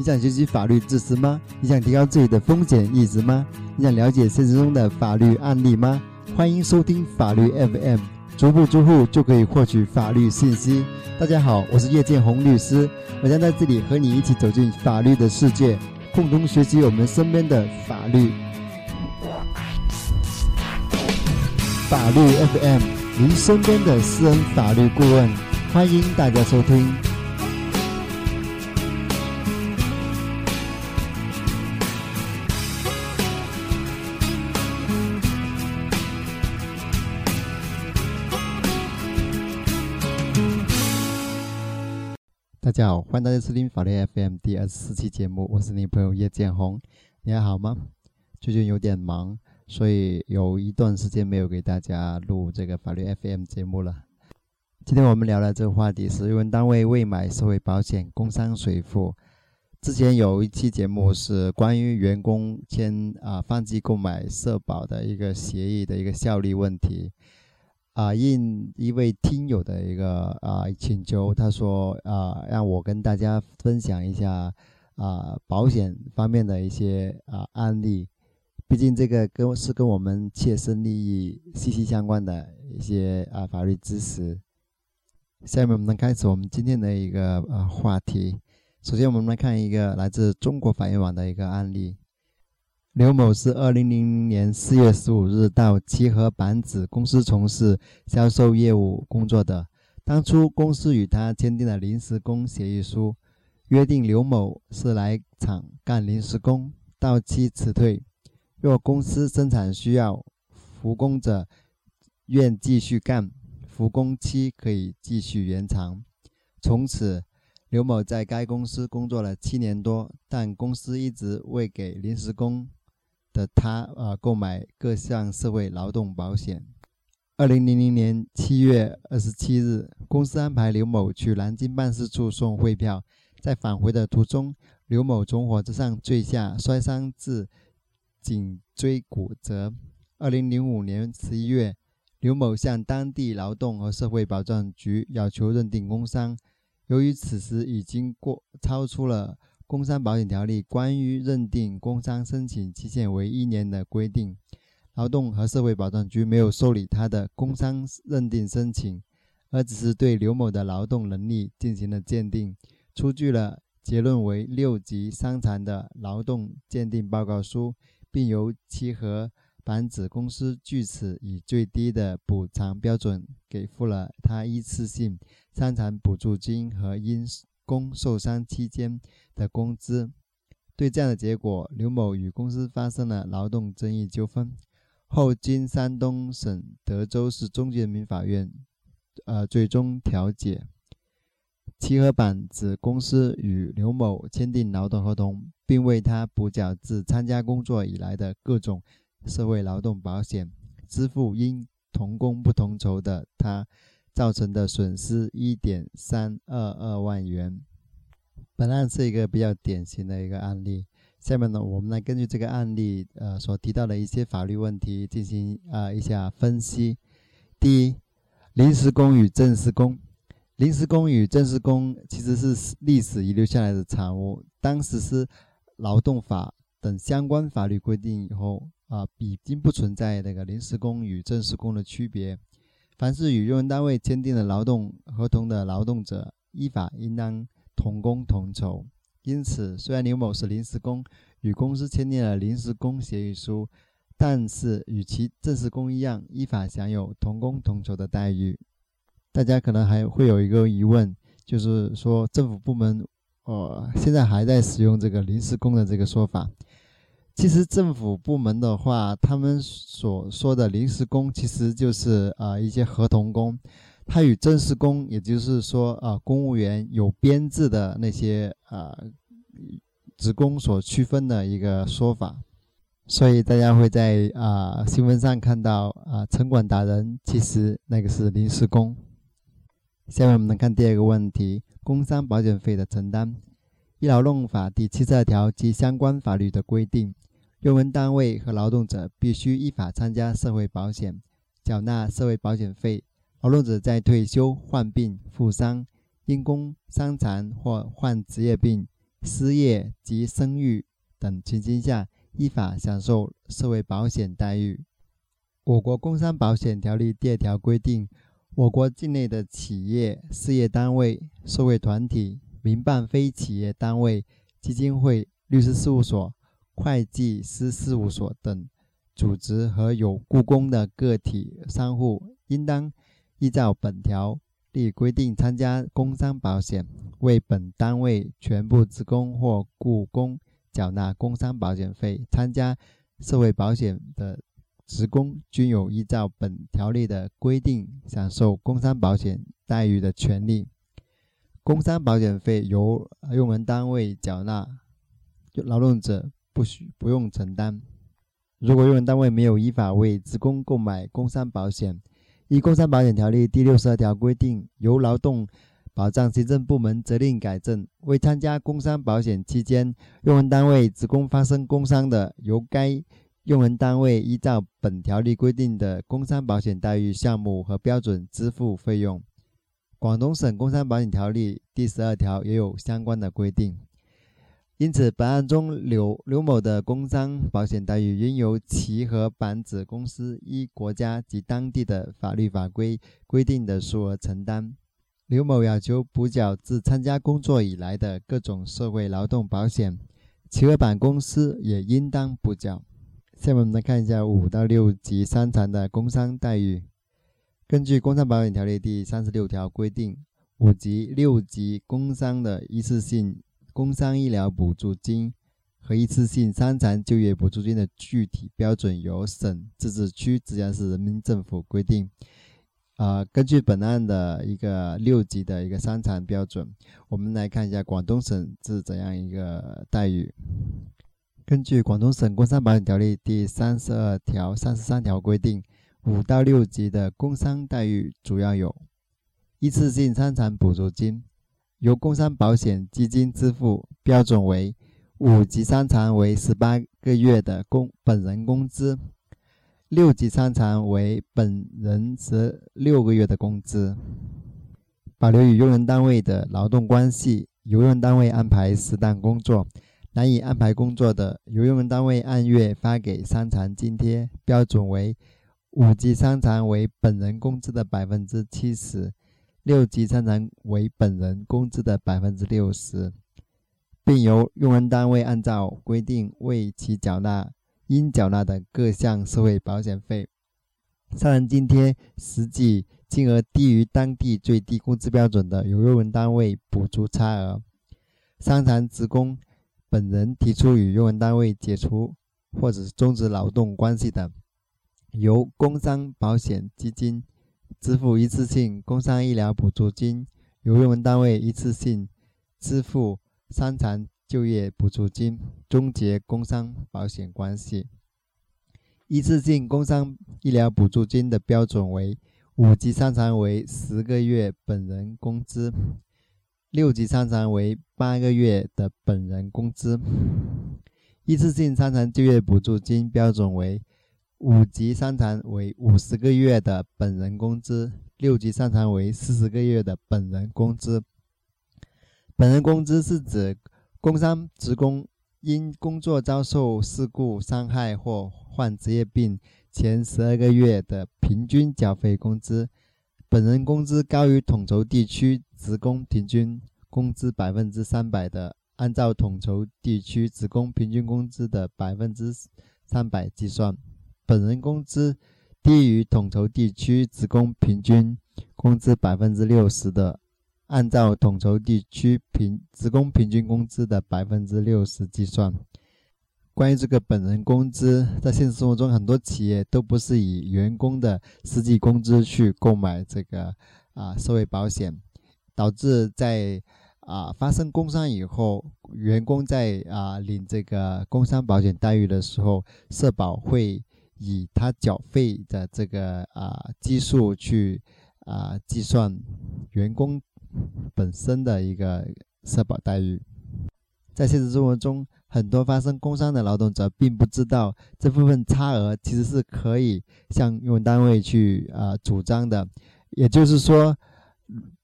你想学习法律知识吗？你想提高自己的风险意识吗？你想了解现实中的法律案例吗？欢迎收听法律 FM，足不出户就可以获取法律信息。大家好，我是叶建红律师，我将在这里和你一起走进法律的世界，共同学习我们身边的法律。法律 FM，您身边的私人法律顾问，欢迎大家收听。家好，欢迎大家收听法律 FM 第二十四期节目，我是你朋友叶建红，你还好吗？最近有点忙，所以有一段时间没有给大家录这个法律 FM 节目了。今天我们聊的这个话题是：用人单位未买社会保险，工伤水付。之前有一期节目是关于员工签啊放弃购买社保的一个协议的一个效力问题。啊，应一位听友的一个啊请求，他说啊，让我跟大家分享一下啊保险方面的一些啊案例，毕竟这个跟是跟我们切身利益息息相关的一些啊法律知识。下面我们开始我们今天的一个呃话题。首先，我们来看一个来自中国法院网的一个案例。刘某是二零零零年四月十五日到齐河板子公司从事销售业务工作的。当初公司与他签订了临时工协议书，约定刘某是来厂干临时工，到期辞退。若公司生产需要复工者，愿继续干，复工期可以继续延长。从此，刘某在该公司工作了七年多，但公司一直未给临时工。的他啊，购买各项社会劳动保险。二零零零年七月二十七日，公司安排刘某去南京办事处送汇票，在返回的途中，刘某从火车上坠下，摔伤致颈椎骨折。二零零五年十一月，刘某向当地劳动和社会保障局要求认定工伤，由于此时已经过超出了。工伤保险条例关于认定工伤申请期限为一年的规定，劳动和社会保障局没有受理他的工伤认定申请，而只是对刘某的劳动能力进行了鉴定，出具了结论为六级伤残的劳动鉴定报告书，并由其和板子公司据此以最低的补偿标准给付了他一次性伤残补助金和因。工受伤期间的工资，对这样的结果，刘某与公司发生了劳动争议纠纷，后经山东省德州市中级人民法院，呃，最终调解。齐河板子公司与刘某签订劳动合同，并为他补缴自参加工作以来的各种社会劳动保险，支付因同工不同酬的他。造成的损失一点三二二万元。本案是一个比较典型的一个案例。下面呢，我们来根据这个案例呃所提到的一些法律问题进行啊一下分析。第一，临时工与正式工。临时工与正式工其实是历史遗留下来的产物。当实施劳动法等相关法律规定以后啊，已经不存在那个临时工与正式工的区别。凡是与用人单位签订了劳动合同的劳动者，依法应当同工同酬。因此，虽然刘某是临时工，与公司签订了临时工协议书，但是与其正式工一样，依法享有同工同酬的待遇。大家可能还会有一个疑问，就是说政府部门，呃，现在还在使用这个临时工的这个说法。其实政府部门的话，他们所说的临时工，其实就是啊一些合同工，它与正式工，也就是说啊公务员有编制的那些啊职工所区分的一个说法。所以大家会在啊新闻上看到啊城管打人，其实那个是临时工。下面我们来看第二个问题：工伤保险费的承担。《劳动法》第七十二条及相关法律的规定。用人单位和劳动者必须依法参加社会保险，缴纳社会保险费。劳动者在退休、患病、负伤、因工伤残或患职业病、失业及生育等情形下，依法享受社会保险待遇。我国工伤保险条例第二条规定，我国境内的企业、事业单位、社会团体、民办非企业单位、基金会、律师事务所、会计师事务所等组织和有雇工的个体商户，应当依照本条例规定参加工伤保险，为本单位全部职工或雇工缴纳工伤保险费。参加社会保险的职工均有依照本条例的规定享受工伤保险待遇的权利。工伤保险费由用人单位缴纳，劳动者不需不用承担。如果用人单位没有依法为职工购买工伤保险，依《工伤保险条例》第六十二条规定，由劳动保障行政部门责令改正。未参加工伤保险期间，用人单位职工发生工伤的，由该用人单位依照本条例规定的工伤保险待遇项目和标准支付费用。广东省工伤保险条例第十二条也有相关的规定。因此，本案中刘刘某的工伤保险待遇应由其和板子公司依国家及当地的法律法规规定的数额承担。刘某要求补缴自参加工作以来的各种社会劳动保险，其和板公司也应当补缴。下面我们来看一下五到六级伤残的工伤待遇。根据《工伤保险条例》第三十六条规定，五级、六级工伤的一次性。工伤医疗补助金和一次性伤残就业补助金的具体标准由省、自治区、直辖市人民政府规定。啊，根据本案的一个六级的一个伤残标准，我们来看一下广东省是怎样一个待遇。根据《广东省工伤保险条例》第三十二条、三十三条规定，五到六级的工伤待遇主要有一次性伤残补助金。由工伤保险基金支付，标准为五级伤残为十八个月的工本人工资，六级伤残为本人十六个月的工资。保留与用人单位的劳动关系，由用人单位安排适当工作，难以安排工作的，由用人单位按月发给伤残津贴，标准为五级伤残为本人工资的百分之七十。六级伤残为本人工资的百分之六十，并由用人单位按照规定为其缴纳应缴纳的各项社会保险费。伤残津贴实际金额低于当地最低工资标准的，由用人单位补足差额。伤残职工本人提出与用人单位解除或者终止劳动关系的，由工伤保险基金。支付一次性工伤医疗补助金，由用人单位一次性支付伤残就业补助金，终结工伤保险关系。一次性工伤医疗补助金的标准为五级伤残为十个月本人工资，六级伤残为八个月的本人工资。一次性伤残就业补助金标准为。五级伤残为五十个月的本人工资，六级伤残为四十个月的本人工资。本人工资是指工伤职工因工作遭受事故伤害或患职业病前十二个月的平均缴费工资。本人工资高于统筹地区职工平均工资百分之三百的，按照统筹地区职工平均工资的百分之三百计算。本人工资低于统筹地区职工平均工资百分之六十的，按照统筹地区平职工平均工资的百分之六十计算。关于这个本人工资，在现实生活中，很多企业都不是以员工的实际工资去购买这个啊社会保险，导致在啊发生工伤以后，员工在啊领这个工伤保险待遇的时候，社保会。以他缴费的这个啊基数去啊计算员工本身的一个社保待遇，在现实生活中，很多发生工伤的劳动者并不知道这部分差额其实是可以向用人单位去啊主张的。也就是说，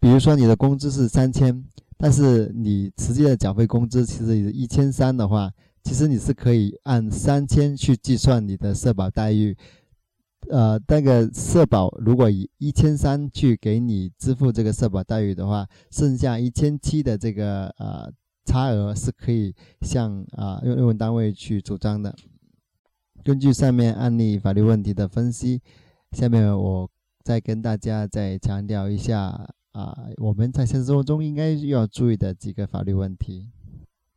比如说你的工资是三千，但是你实际的缴费工资其实是一千三的话，其实你是可以按三千去计算你的社保待遇。呃，那个社保如果以一千三去给你支付这个社保待遇的话，剩下一千七的这个呃差额是可以向啊用用人单位去主张的。根据上面案例法律问题的分析，下面我再跟大家再强调一下啊，我们在现实生活中应该要注意的几个法律问题。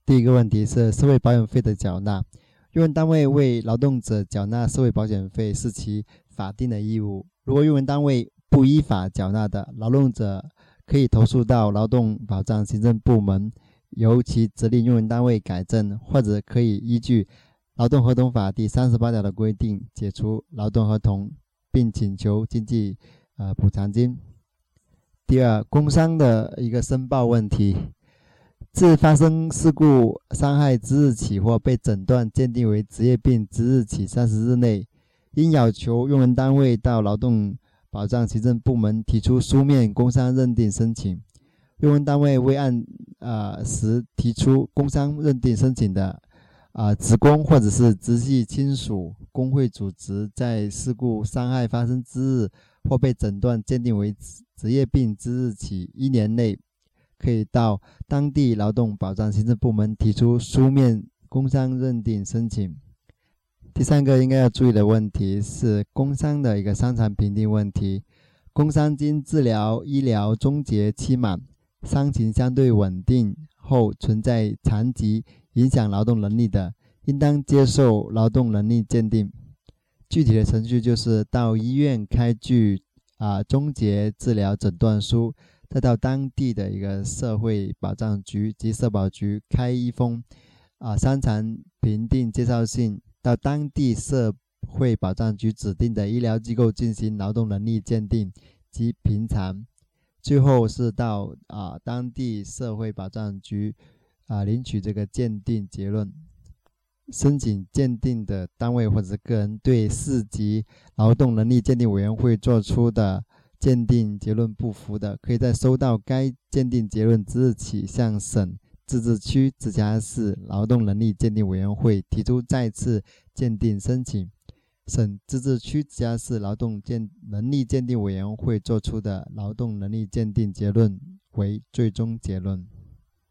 第一个问题是社会保险费的缴纳。用人单位为劳动者缴纳社会保险费是其法定的义务。如果用人单位不依法缴纳的，劳动者可以投诉到劳动保障行政部门，由其责令用人单位改正，或者可以依据《劳动合同法》第三十八条的规定解除劳动合同，并请求经济呃补偿金。第二，工伤的一个申报问题。自发生事故伤害之日起，或被诊断鉴定为职业病之日起三十日内，应要求用人单位到劳动保障行政部门提出书面工伤认定申请。用人单位未按啊时提出工伤认定申请的，啊职工或者是直系亲属、工会组织，在事故伤害发生之日或被诊断鉴定为职业病之日起一年内。可以到当地劳动保障行政部门提出书面工伤认定申请。第三个应该要注意的问题是工伤的一个伤残评定问题。工伤经治疗医疗终结期满，伤情相对稳定后存在残疾影响劳动能力的，应当接受劳动能力鉴定。具体的程序就是到医院开具啊终结治疗诊断书。再到当地的一个社会保障局及社保局开一封啊伤残评定介绍信，到当地社会保障局指定的医疗机构进行劳动能力鉴定及评残，最后是到啊当地社会保障局啊领取这个鉴定结论。申请鉴定的单位或者个人对市级劳动能力鉴定委员会作出的。鉴定结论不服的，可以在收到该鉴定结论之日起，向省、自治区、直辖市劳动能力鉴定委员会提出再次鉴定申请。省、自治区、直辖市劳动鉴能力鉴定委员会作出的劳动能力鉴定结论为最终结论。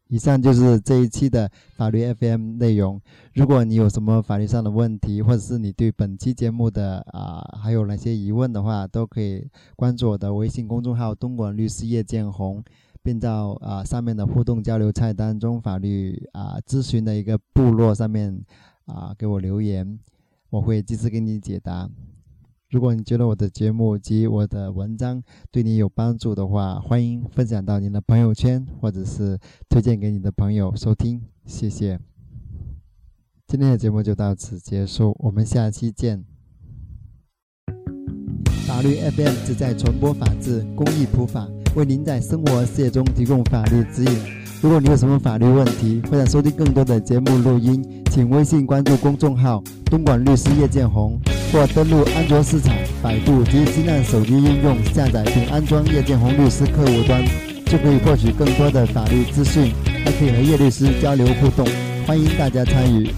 以上就是这一期的法律 FM 内容。如果你有什么法律上的问题，或者是你对本期节目的啊还有哪些疑问的话，都可以关注我的微信公众号“东莞律师叶建红”，并到啊上面的互动交流菜单中法律啊咨询的一个部落上面啊给我留言，我会及时给你解答。如果你觉得我的节目及我的文章对你有帮助的话，欢迎分享到您的朋友圈，或者是推荐给你的朋友收听。谢谢。今天的节目就到此结束，我们下期见。法律 FM 旨在传播法治、公益普法，为您在生活事业中提供法律指引。如果你有什么法律问题，或者收听更多的节目录音，请微信关注公众号“东莞律师叶建红”。或登录安卓市场、百度及新浪手机应用下载并安装叶剑红律师客户端，就可以获取更多的法律资讯，还可以和叶律师交流互动。欢迎大家参与。